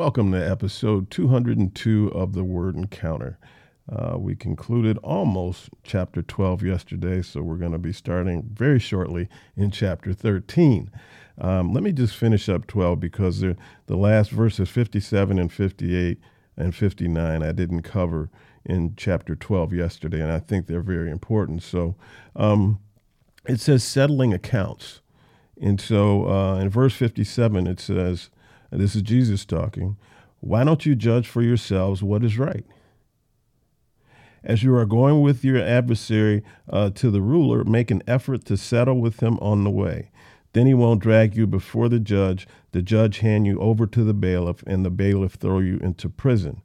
Welcome to episode 202 of the Word Encounter. Uh, we concluded almost chapter 12 yesterday, so we're going to be starting very shortly in chapter 13. Um, let me just finish up 12 because the, last verses 57 and 58 and 59 I didn't cover in chapter 12 yesterday, and I think they're very important. So um, it says settling accounts. And so uh, in verse 57, it says, and this is Jesus talking, why don't you judge for yourselves what is right? As you are going with your adversary uh, to the ruler, make an effort to settle with him on the way. Then he won't drag you before the judge, the judge hand you over to the bailiff, and the bailiff throw you into prison.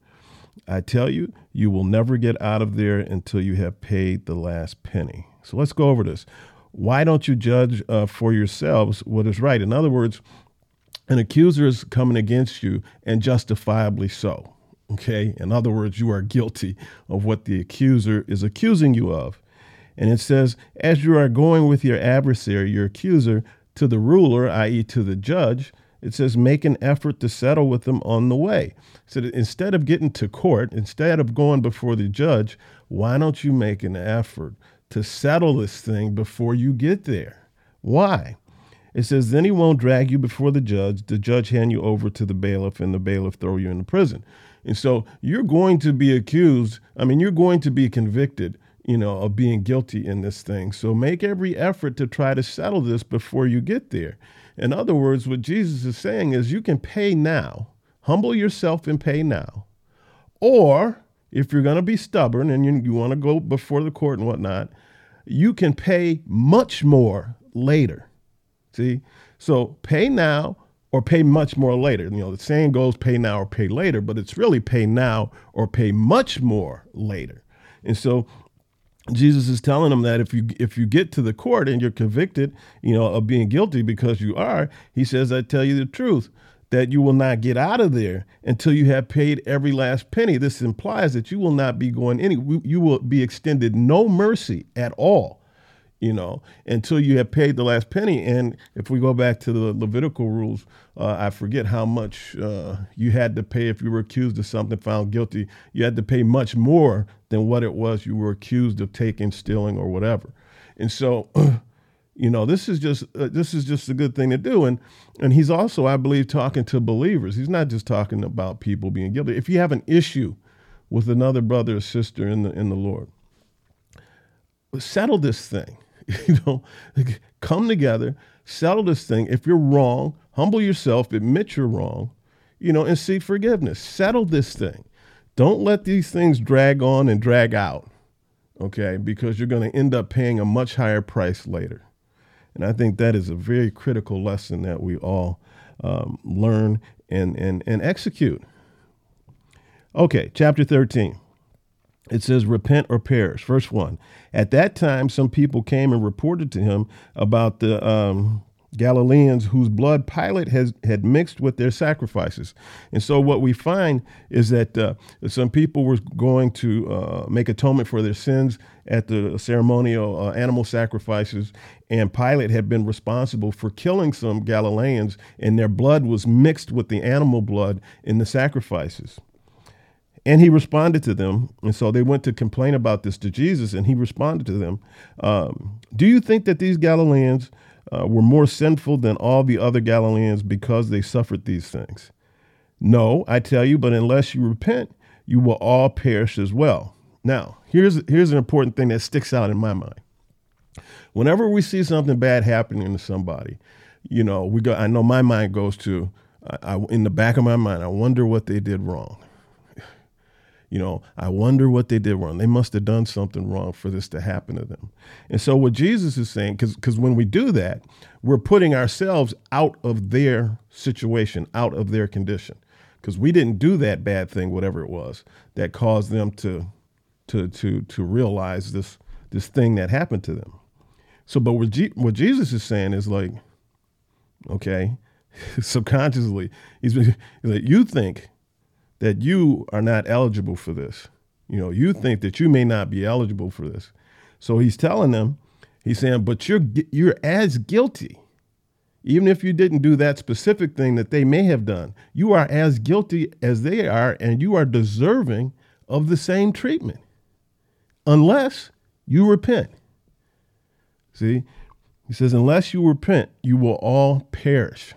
I tell you, you will never get out of there until you have paid the last penny. So let's go over this. Why don't you judge uh, for yourselves what is right? In other words, an accuser is coming against you and justifiably so. Okay. In other words, you are guilty of what the accuser is accusing you of. And it says, as you are going with your adversary, your accuser, to the ruler, i.e., to the judge, it says, make an effort to settle with them on the way. So instead of getting to court, instead of going before the judge, why don't you make an effort to settle this thing before you get there? Why? It says, then he won't drag you before the judge, the judge hand you over to the bailiff, and the bailiff throw you in the prison. And so you're going to be accused. I mean, you're going to be convicted, you know, of being guilty in this thing. So make every effort to try to settle this before you get there. In other words, what Jesus is saying is you can pay now, humble yourself and pay now. Or if you're going to be stubborn and you, you want to go before the court and whatnot, you can pay much more later. See? So pay now or pay much more later. You know, the saying goes pay now or pay later, but it's really pay now or pay much more later. And so Jesus is telling them that if you if you get to the court and you're convicted, you know, of being guilty because you are, he says, I tell you the truth, that you will not get out of there until you have paid every last penny. This implies that you will not be going any you will be extended no mercy at all you know, until you have paid the last penny. And if we go back to the Levitical rules, uh, I forget how much uh, you had to pay if you were accused of something, found guilty. You had to pay much more than what it was you were accused of taking, stealing, or whatever. And so, you know, this is just uh, this is just a good thing to do. And and he's also, I believe, talking to believers. He's not just talking about people being guilty. If you have an issue with another brother or sister in the in the Lord, settle this thing you know, come together, settle this thing. If you're wrong, humble yourself, admit you're wrong, you know, and seek forgiveness. Settle this thing. Don't let these things drag on and drag out, okay? Because you're going to end up paying a much higher price later. And I think that is a very critical lesson that we all um, learn and, and, and execute. Okay, chapter 13 it says, Repent or perish. Verse 1. At that time, some people came and reported to him about the um, Galileans whose blood Pilate has, had mixed with their sacrifices. And so, what we find is that uh, some people were going to uh, make atonement for their sins at the ceremonial uh, animal sacrifices, and Pilate had been responsible for killing some Galileans, and their blood was mixed with the animal blood in the sacrifices. And he responded to them. And so they went to complain about this to Jesus, and he responded to them um, Do you think that these Galileans uh, were more sinful than all the other Galileans because they suffered these things? No, I tell you, but unless you repent, you will all perish as well. Now, here's, here's an important thing that sticks out in my mind. Whenever we see something bad happening to somebody, you know, we go. I know my mind goes to, I, I, in the back of my mind, I wonder what they did wrong. You know, I wonder what they did wrong. They must have done something wrong for this to happen to them. And so, what Jesus is saying, because when we do that, we're putting ourselves out of their situation, out of their condition, because we didn't do that bad thing, whatever it was, that caused them to, to, to, to realize this, this thing that happened to them. So, but what, G- what Jesus is saying is like, okay, subconsciously, he's, he's like, you think that you are not eligible for this. You know, you think that you may not be eligible for this. So he's telling them, he's saying, but you're you're as guilty. even if you didn't do that specific thing that they may have done, you are as guilty as they are, and you are deserving of the same treatment unless you repent. See, he says, unless you repent, you will all perish.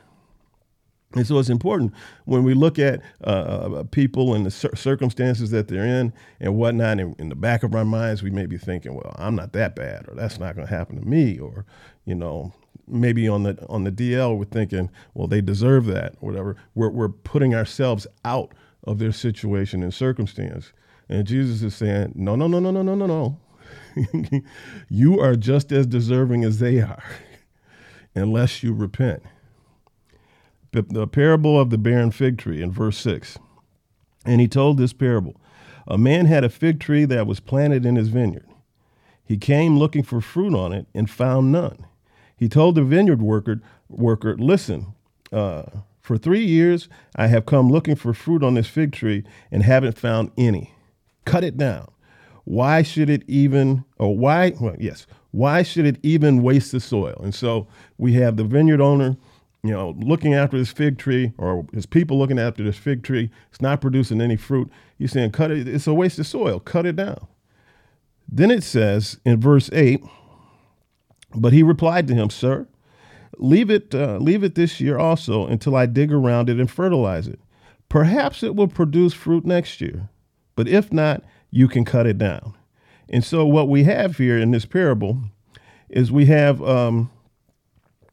And so it's important when we look at uh, uh, uh, people and the cir- circumstances that they're in and whatnot. In, in the back of our minds, we may be thinking, "Well, I'm not that bad," or "That's not going to happen to me," or you know, maybe on the on the DL, we're thinking, "Well, they deserve that," or whatever. We're we're putting ourselves out of their situation and circumstance. And Jesus is saying, "No, no, no, no, no, no, no, no. you are just as deserving as they are, unless you repent." The parable of the barren fig tree in verse 6. And he told this parable A man had a fig tree that was planted in his vineyard. He came looking for fruit on it and found none. He told the vineyard worker, worker Listen, uh, for three years I have come looking for fruit on this fig tree and haven't found any. Cut it down. Why should it even, or why, well, yes, why should it even waste the soil? And so we have the vineyard owner, you know, looking after this fig tree, or his people looking after this fig tree. It's not producing any fruit. He's saying, cut it, it's a waste of soil, cut it down. Then it says in verse 8, but he replied to him, Sir, leave it, uh, leave it this year also until I dig around it and fertilize it. Perhaps it will produce fruit next year, but if not, you can cut it down. And so, what we have here in this parable is we have um,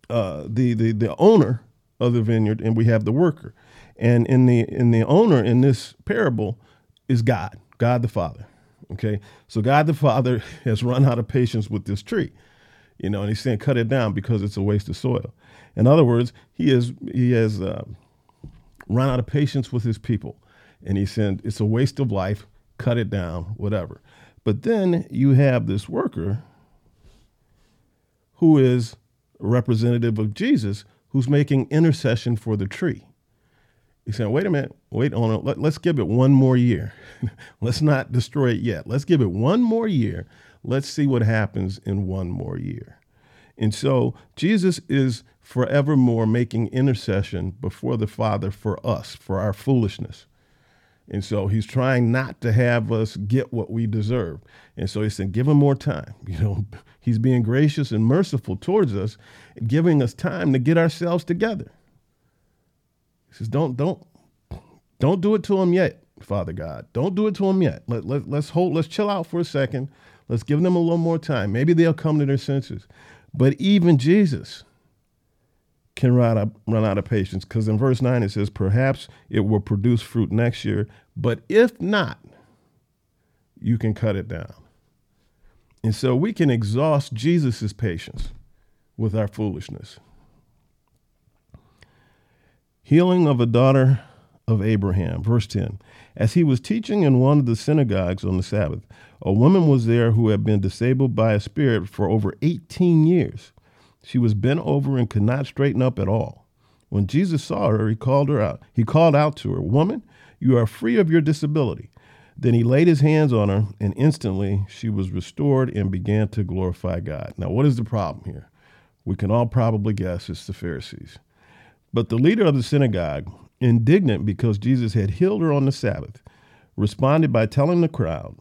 uh, the, the the owner of the vineyard, and we have the worker. And in the in the owner in this parable is God, God the Father. Okay, so God the Father has run out of patience with this tree you know, and he's saying cut it down because it's a waste of soil. In other words, he is he has uh, run out of patience with his people, and he said it's a waste of life. Cut it down, whatever. But then you have this worker who is representative of Jesus, who's making intercession for the tree. He's saying, wait a minute, wait on it. Let, let's give it one more year. let's not destroy it yet. Let's give it one more year Let's see what happens in one more year. And so Jesus is forevermore making intercession before the Father for us, for our foolishness. And so he's trying not to have us get what we deserve. And so he said, give him more time. You know, he's being gracious and merciful towards us, giving us time to get ourselves together. He says, don't, don't, don't do it to him yet, Father God. Don't do it to him yet. Let, let, let's hold, let's chill out for a second. Let's give them a little more time. Maybe they'll come to their senses. But even Jesus can run out, run out of patience because in verse 9 it says, Perhaps it will produce fruit next year, but if not, you can cut it down. And so we can exhaust Jesus' patience with our foolishness. Healing of a daughter of Abraham, verse 10. As he was teaching in one of the synagogues on the Sabbath, a woman was there who had been disabled by a spirit for over 18 years. She was bent over and could not straighten up at all. When Jesus saw her, he called her out. He called out to her, Woman, you are free of your disability. Then he laid his hands on her, and instantly she was restored and began to glorify God. Now, what is the problem here? We can all probably guess it's the Pharisees. But the leader of the synagogue, indignant because Jesus had healed her on the Sabbath, responded by telling the crowd,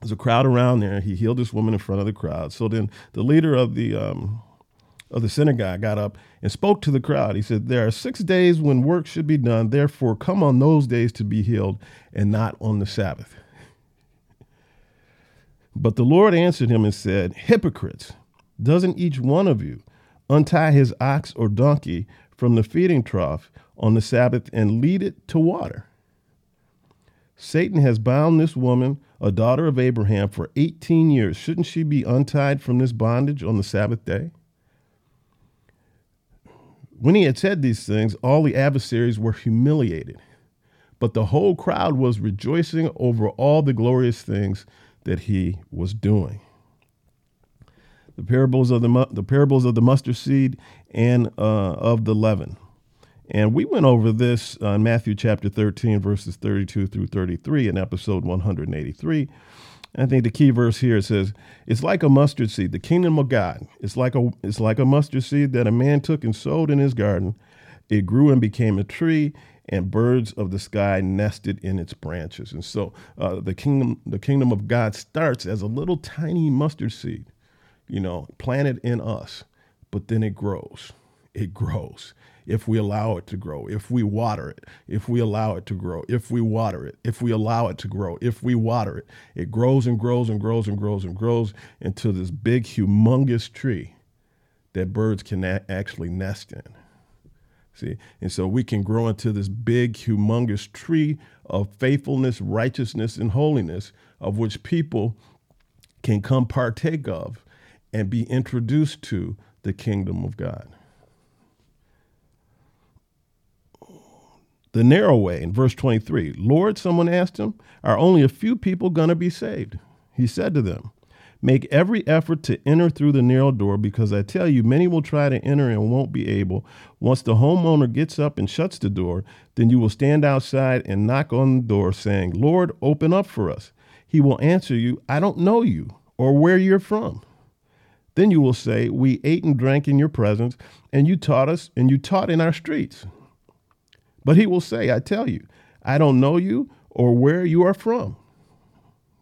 there's a crowd around there. He healed this woman in front of the crowd. So then the leader of the um, of the synagogue got up and spoke to the crowd. He said, There are six days when work should be done. Therefore, come on those days to be healed and not on the Sabbath. But the Lord answered him and said, Hypocrites, doesn't each one of you untie his ox or donkey from the feeding trough on the Sabbath and lead it to water. Satan has bound this woman, a daughter of Abraham, for 18 years. Shouldn't she be untied from this bondage on the Sabbath day? When he had said these things, all the adversaries were humiliated, but the whole crowd was rejoicing over all the glorious things that he was doing. The parables of the, the parables of the mustard seed and uh, of the leaven. And we went over this on Matthew chapter 13, verses 32 through 33 in episode 183. I think the key verse here says, "It's like a mustard seed. The kingdom of God. It's like a it's like a mustard seed that a man took and sowed in his garden. It grew and became a tree, and birds of the sky nested in its branches." And so, uh, the kingdom the kingdom of God starts as a little tiny mustard seed, you know, planted in us, but then it grows. It grows if we allow it to grow, if we water it, if we allow it to grow, if we water it, if we allow it to grow, if we water it, it grows and grows and grows and grows and grows into this big, humongous tree that birds can a- actually nest in. See, and so we can grow into this big, humongous tree of faithfulness, righteousness, and holiness, of which people can come partake of and be introduced to the kingdom of God. The narrow way in verse 23. Lord, someone asked him, are only a few people going to be saved? He said to them, Make every effort to enter through the narrow door because I tell you, many will try to enter and won't be able. Once the homeowner gets up and shuts the door, then you will stand outside and knock on the door, saying, Lord, open up for us. He will answer you, I don't know you or where you're from. Then you will say, We ate and drank in your presence, and you taught us, and you taught in our streets. But he will say, I tell you, I don't know you or where you are from.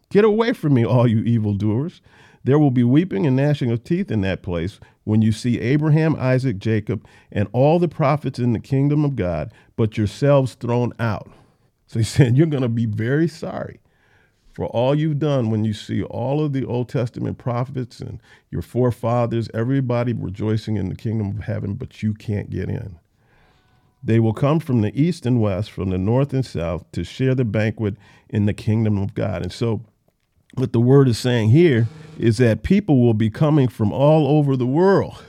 Get away from me, all you evildoers. There will be weeping and gnashing of teeth in that place when you see Abraham, Isaac, Jacob, and all the prophets in the kingdom of God, but yourselves thrown out. So he said, You're going to be very sorry for all you've done when you see all of the Old Testament prophets and your forefathers, everybody rejoicing in the kingdom of heaven, but you can't get in. They will come from the east and west, from the north and south, to share the banquet in the kingdom of God. And so, what the word is saying here is that people will be coming from all over the world,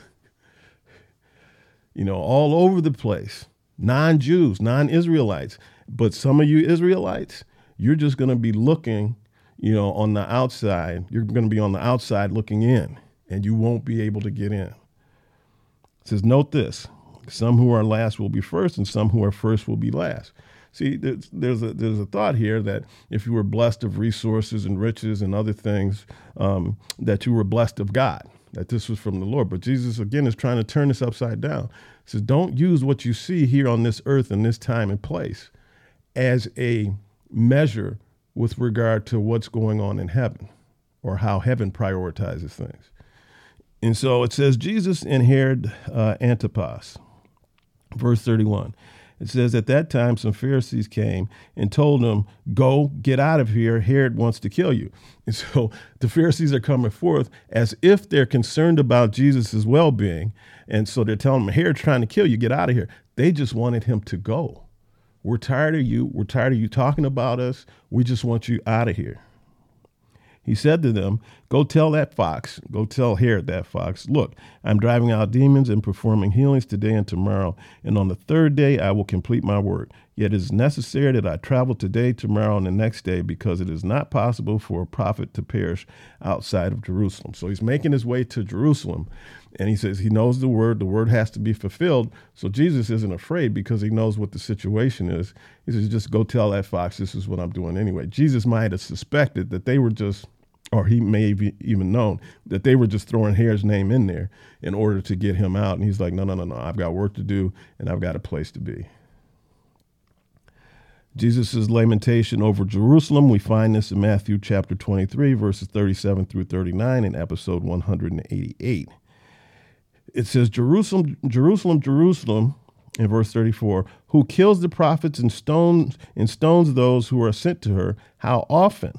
you know, all over the place, non Jews, non Israelites. But some of you Israelites, you're just going to be looking, you know, on the outside. You're going to be on the outside looking in, and you won't be able to get in. It says, note this some who are last will be first, and some who are first will be last. See, there's, there's a there's a thought here that if you were blessed of resources and riches and other things, um, that you were blessed of God, that this was from the Lord. But Jesus again is trying to turn this upside down. He says, don't use what you see here on this earth in this time and place as a measure with regard to what's going on in heaven or how heaven prioritizes things. And so it says Jesus and Herod uh, Antipas. Verse 31. It says, At that time, some Pharisees came and told him, Go, get out of here. Herod wants to kill you. And so the Pharisees are coming forth as if they're concerned about Jesus' well being. And so they're telling him, Herod's trying to kill you. Get out of here. They just wanted him to go. We're tired of you. We're tired of you talking about us. We just want you out of here. He said to them, Go tell that fox, go tell Herod that fox, look, I'm driving out demons and performing healings today and tomorrow, and on the third day I will complete my work. Yet it is necessary that I travel today, tomorrow, and the next day, because it is not possible for a prophet to perish outside of Jerusalem. So he's making his way to Jerusalem, and he says he knows the word, the word has to be fulfilled. So Jesus isn't afraid because he knows what the situation is. He says, Just go tell that fox, this is what I'm doing anyway. Jesus might have suspected that they were just or he may have even known that they were just throwing Herod's name in there in order to get him out. And he's like, no, no, no, no, I've got work to do and I've got a place to be. Jesus' lamentation over Jerusalem, we find this in Matthew chapter 23, verses 37 through 39 in episode 188. It says, Jerusalem, Jerusalem, Jerusalem, in verse 34, who kills the prophets and stones and stones those who are sent to her, how often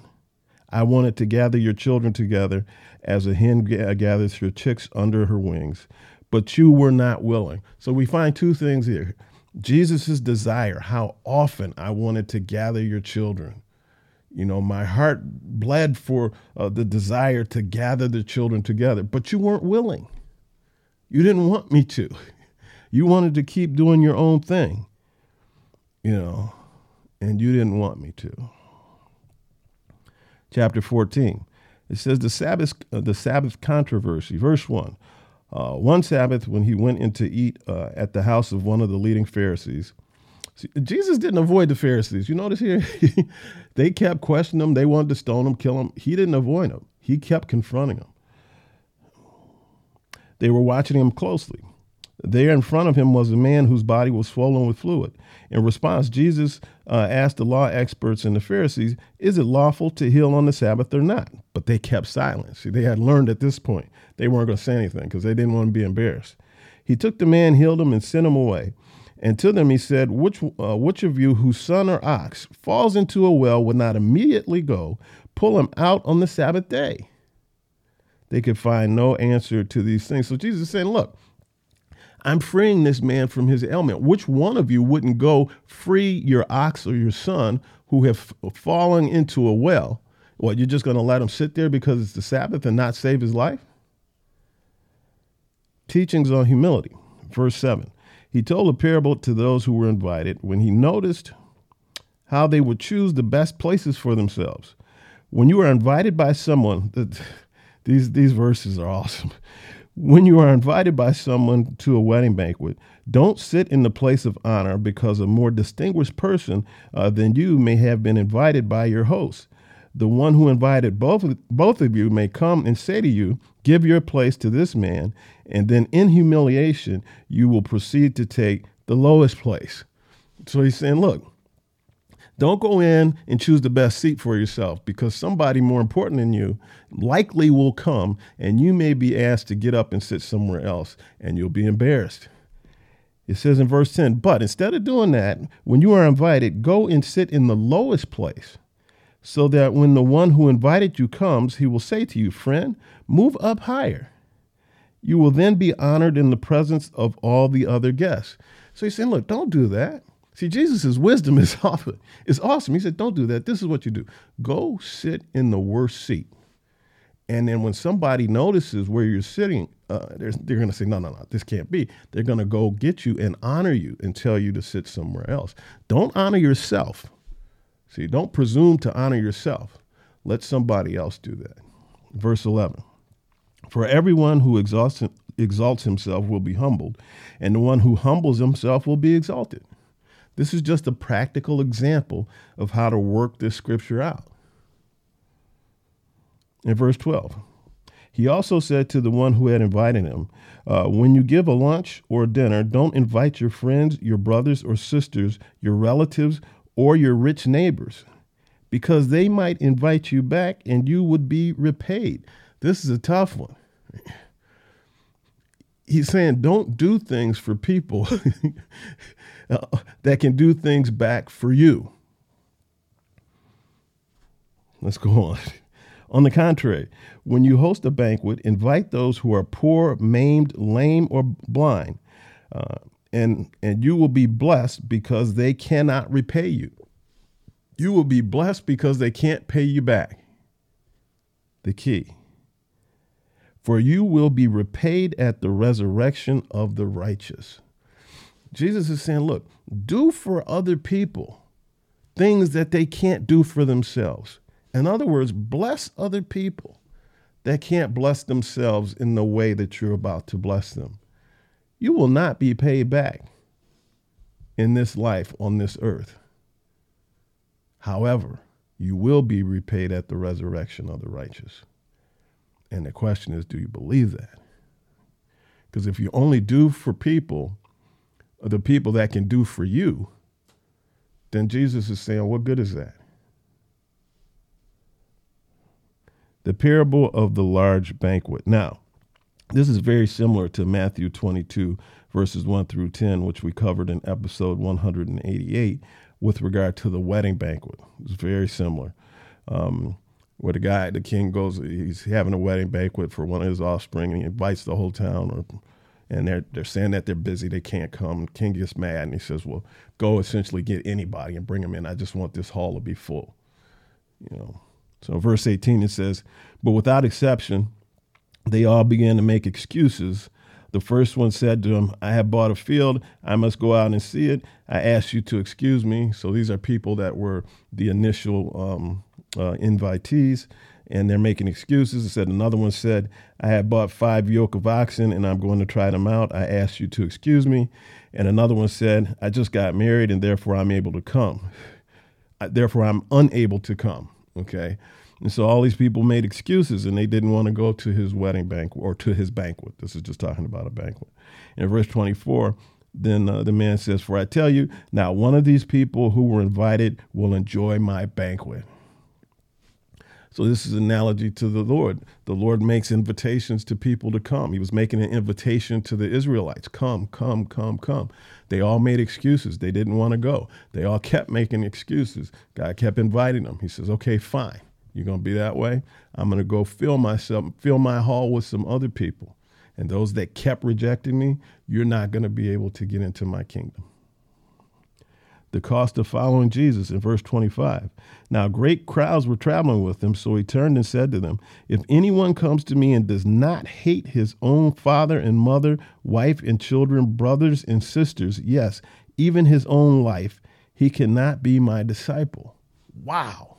I wanted to gather your children together as a hen gathers her chicks under her wings, but you were not willing. So we find two things here Jesus' desire, how often I wanted to gather your children. You know, my heart bled for uh, the desire to gather the children together, but you weren't willing. You didn't want me to. You wanted to keep doing your own thing, you know, and you didn't want me to chapter 14. It says the Sabbath, uh, the Sabbath controversy, verse 1. Uh, one Sabbath, when he went in to eat uh, at the house of one of the leading Pharisees, See, Jesus didn't avoid the Pharisees. You notice here, they kept questioning him. They wanted to stone him, kill him. He didn't avoid them. He kept confronting them. They were watching him closely. There in front of him was a man whose body was swollen with fluid. In response, Jesus uh, asked the law experts and the Pharisees, Is it lawful to heal on the Sabbath or not? But they kept silent. See, they had learned at this point they weren't going to say anything because they didn't want to be embarrassed. He took the man, healed him, and sent him away. And to them he said, which, uh, which of you whose son or ox falls into a well would not immediately go pull him out on the Sabbath day? They could find no answer to these things. So Jesus is saying, Look, I'm freeing this man from his ailment. Which one of you wouldn't go free your ox or your son who have fallen into a well? What, you're just going to let him sit there because it's the Sabbath and not save his life? Teachings on humility. Verse 7. He told a parable to those who were invited when he noticed how they would choose the best places for themselves. When you are invited by someone, these, these verses are awesome. When you are invited by someone to a wedding banquet, don't sit in the place of honor because a more distinguished person uh, than you may have been invited by your host. The one who invited both, both of you may come and say to you, Give your place to this man, and then in humiliation, you will proceed to take the lowest place. So he's saying, Look, don't go in and choose the best seat for yourself because somebody more important than you likely will come and you may be asked to get up and sit somewhere else and you'll be embarrassed. It says in verse 10, but instead of doing that, when you are invited, go and sit in the lowest place so that when the one who invited you comes, he will say to you, Friend, move up higher. You will then be honored in the presence of all the other guests. So he's saying, Look, don't do that. See, Jesus' wisdom is awesome. It's awesome. He said, Don't do that. This is what you do go sit in the worst seat. And then when somebody notices where you're sitting, uh, they're, they're going to say, No, no, no, this can't be. They're going to go get you and honor you and tell you to sit somewhere else. Don't honor yourself. See, don't presume to honor yourself. Let somebody else do that. Verse 11 For everyone who exalts, exalts himself will be humbled, and the one who humbles himself will be exalted. This is just a practical example of how to work this scripture out. In verse 12, he also said to the one who had invited him, uh, When you give a lunch or a dinner, don't invite your friends, your brothers or sisters, your relatives, or your rich neighbors, because they might invite you back and you would be repaid. This is a tough one. He's saying, don't do things for people uh, that can do things back for you. Let's go on. On the contrary, when you host a banquet, invite those who are poor, maimed, lame, or blind, uh, and, and you will be blessed because they cannot repay you. You will be blessed because they can't pay you back. The key. For you will be repaid at the resurrection of the righteous. Jesus is saying, look, do for other people things that they can't do for themselves. In other words, bless other people that can't bless themselves in the way that you're about to bless them. You will not be paid back in this life on this earth. However, you will be repaid at the resurrection of the righteous. And the question is, do you believe that? Because if you only do for people the people that can do for you, then Jesus is saying, what good is that? The parable of the large banquet. Now, this is very similar to Matthew 22, verses 1 through 10, which we covered in episode 188 with regard to the wedding banquet. It's very similar. Um, where the guy, the king goes, he's having a wedding banquet for one of his offspring, and he invites the whole town or and they're they're saying that they're busy, they can't come. King gets mad and he says, "Well, go essentially get anybody and bring them in. I just want this hall to be full." You know. So verse 18 it says, "But without exception, they all began to make excuses." The first one said to him, I have bought a field. I must go out and see it. I ask you to excuse me. So these are people that were the initial um, uh, invitees. And they're making excuses. It said another one said, I had bought five yoke of oxen and I'm going to try them out. I asked you to excuse me. And another one said, I just got married and therefore I'm able to come. Therefore, I'm unable to come. Okay. And so all these people made excuses and they didn't want to go to his wedding banquet or to his banquet. This is just talking about a banquet. In verse 24, then uh, the man says, For I tell you, now one of these people who were invited will enjoy my banquet. So this is an analogy to the Lord. The Lord makes invitations to people to come. He was making an invitation to the Israelites. Come, come, come, come. They all made excuses. They didn't want to go. They all kept making excuses. God kept inviting them. He says, okay, fine. You're going to be that way? I'm going to go fill myself, fill my hall with some other people. And those that kept rejecting me, you're not going to be able to get into my kingdom the cost of following Jesus in verse 25. Now, great crowds were traveling with him, so he turned and said to them, If anyone comes to me and does not hate his own father and mother, wife and children, brothers and sisters, yes, even his own life, he cannot be my disciple. Wow.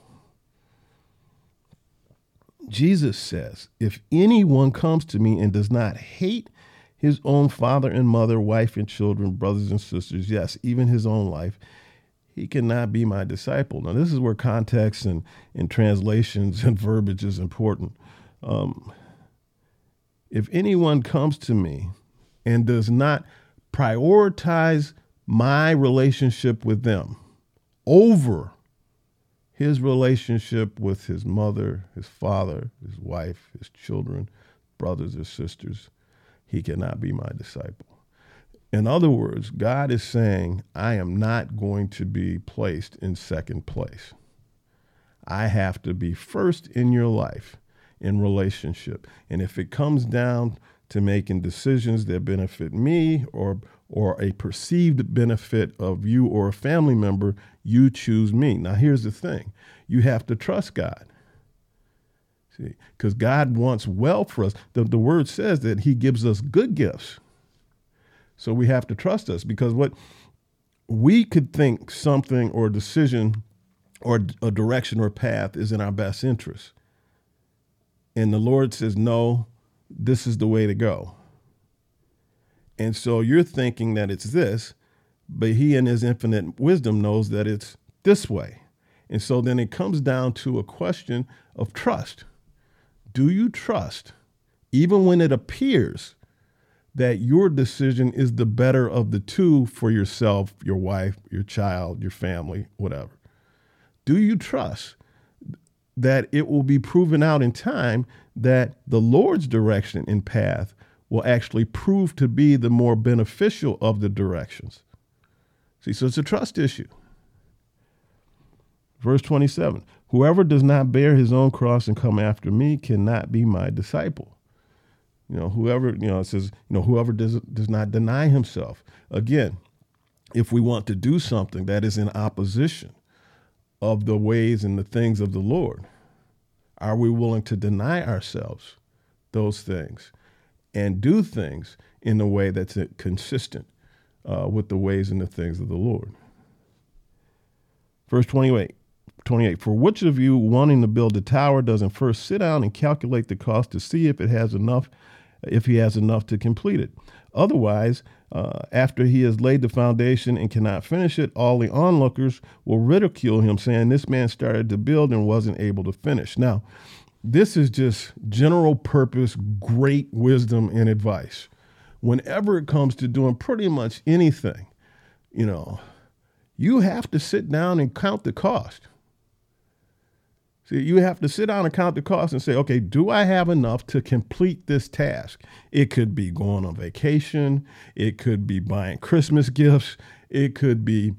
Jesus says, If anyone comes to me and does not hate his own father and mother, wife and children, brothers and sisters, yes, even his own life, he cannot be my disciple. Now, this is where context and, and translations and verbiage is important. Um, if anyone comes to me and does not prioritize my relationship with them over his relationship with his mother, his father, his wife, his children, brothers or sisters, he cannot be my disciple. In other words, God is saying, I am not going to be placed in second place. I have to be first in your life in relationship. And if it comes down to making decisions that benefit me or or a perceived benefit of you or a family member, you choose me. Now here's the thing. You have to trust God. See, because God wants well for us. The, the word says that he gives us good gifts. So we have to trust us because what we could think something or a decision or a direction or path is in our best interest. And the Lord says, no, this is the way to go. And so you're thinking that it's this, but He, in His infinite wisdom, knows that it's this way. And so then it comes down to a question of trust. Do you trust, even when it appears that your decision is the better of the two for yourself, your wife, your child, your family, whatever? Do you trust that it will be proven out in time that the Lord's direction and path will actually prove to be the more beneficial of the directions? See, so it's a trust issue. Verse 27 Whoever does not bear his own cross and come after me cannot be my disciple. You know, whoever, you know, it says, you know, whoever does, does not deny himself. Again, if we want to do something that is in opposition of the ways and the things of the Lord, are we willing to deny ourselves those things and do things in a way that's consistent uh, with the ways and the things of the Lord? Verse 28 28 For which of you wanting to build a tower doesn't first sit down and calculate the cost to see if it has enough if he has enough to complete it. Otherwise, uh, after he has laid the foundation and cannot finish it, all the onlookers will ridicule him, saying, This man started to build and wasn't able to finish. Now, this is just general purpose, great wisdom and advice. Whenever it comes to doing pretty much anything, you know, you have to sit down and count the cost. You have to sit down and count the cost and say, okay, do I have enough to complete this task? It could be going on vacation. It could be buying Christmas gifts. It could be,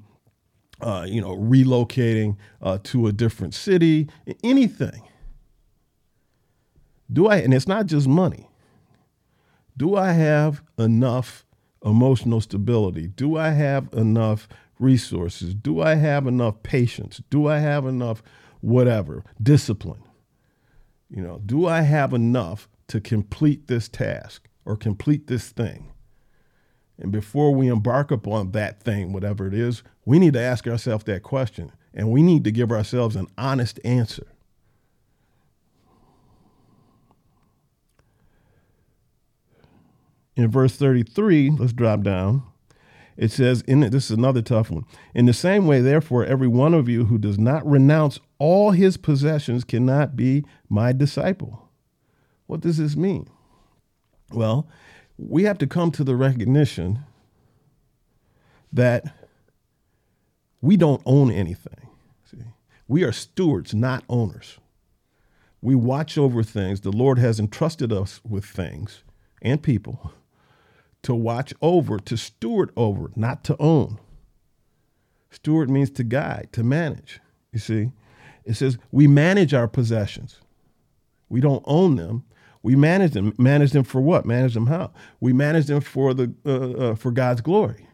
uh, you know, relocating uh, to a different city. Anything. Do I? And it's not just money. Do I have enough emotional stability? Do I have enough resources? Do I have enough patience? Do I have enough? whatever, discipline. You know, do I have enough to complete this task or complete this thing? And before we embark upon that thing, whatever it is, we need to ask ourselves that question and we need to give ourselves an honest answer. In verse 33, let's drop down. It says, in this is another tough one. In the same way, therefore, every one of you who does not renounce all his possessions cannot be my disciple. What does this mean? Well, we have to come to the recognition that we don't own anything. See, we are stewards, not owners. We watch over things. The Lord has entrusted us with things and people to watch over, to steward over, not to own. Steward means to guide, to manage. You see, it says we manage our possessions. We don't own them. We manage them. Manage them for what? Manage them how? We manage them for the uh, uh, for God's glory.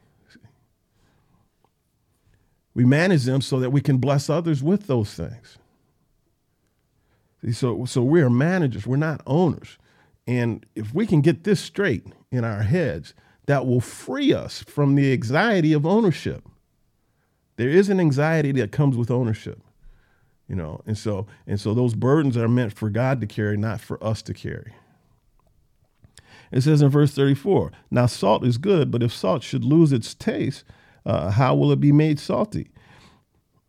We manage them so that we can bless others with those things. See, so so we are managers. We're not owners. And if we can get this straight in our heads, that will free us from the anxiety of ownership. There is an anxiety that comes with ownership, you know, and so and so those burdens are meant for God to carry, not for us to carry. It says in verse 34, now salt is good, but if salt should lose its taste, uh, how will it be made salty?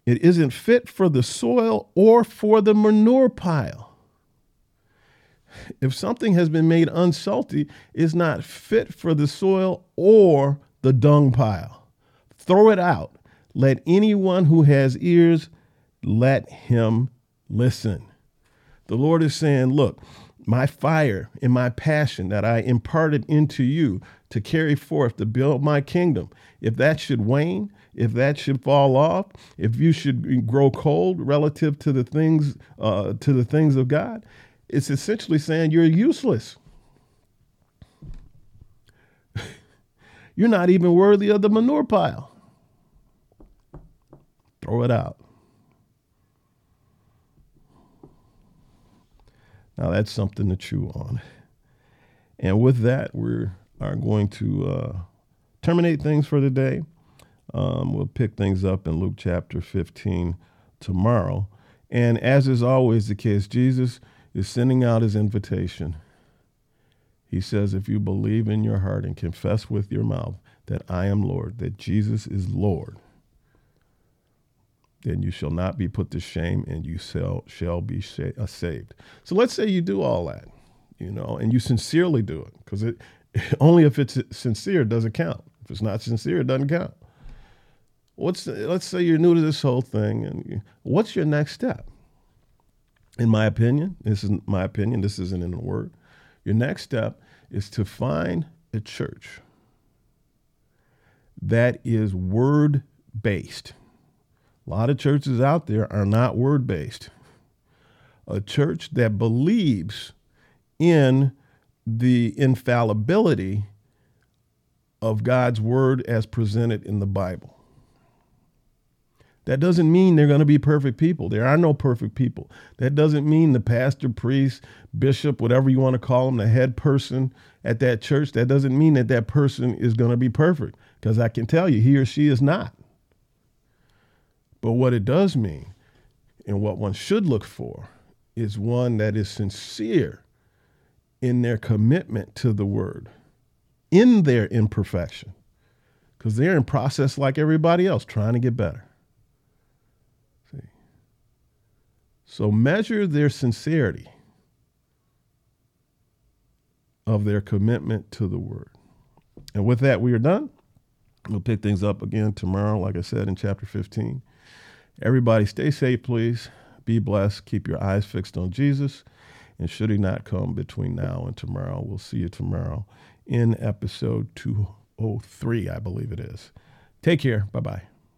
It isn't fit for the soil or for the manure pile if something has been made unsalty, it's not fit for the soil or the dung pile. Throw it out. Let anyone who has ears let him listen. The Lord is saying, Look, my fire and my passion that I imparted into you to carry forth to build my kingdom, if that should wane, if that should fall off, if you should grow cold relative to the things uh, to the things of God, it's essentially saying you're useless. you're not even worthy of the manure pile. Throw it out. Now that's something to chew on. And with that, we are going to uh, terminate things for today. Um, we'll pick things up in Luke chapter 15 tomorrow. And as is always the case, Jesus is sending out his invitation. He says, If you believe in your heart and confess with your mouth that I am Lord, that Jesus is Lord, then you shall not be put to shame and you shall, shall be uh, saved. So let's say you do all that, you know, and you sincerely do it, because it only if it's sincere does it count. If it's not sincere, it doesn't count. What's let's say you're new to this whole thing, and you, what's your next step? In my opinion, this is my opinion, this isn't in a word. Your next step is to find a church that is word based. A lot of churches out there are not word based. A church that believes in the infallibility of God's word as presented in the Bible. That doesn't mean they're going to be perfect people. There are no perfect people. That doesn't mean the pastor, priest, bishop, whatever you want to call them, the head person at that church, that doesn't mean that that person is going to be perfect because I can tell you he or she is not. But what it does mean and what one should look for is one that is sincere in their commitment to the word, in their imperfection, because they're in process like everybody else, trying to get better. So measure their sincerity of their commitment to the word. And with that, we are done. We'll pick things up again tomorrow, like I said in chapter 15. Everybody, stay safe, please. Be blessed. Keep your eyes fixed on Jesus. And should he not come between now and tomorrow, we'll see you tomorrow in episode 203, I believe it is. Take care. Bye bye.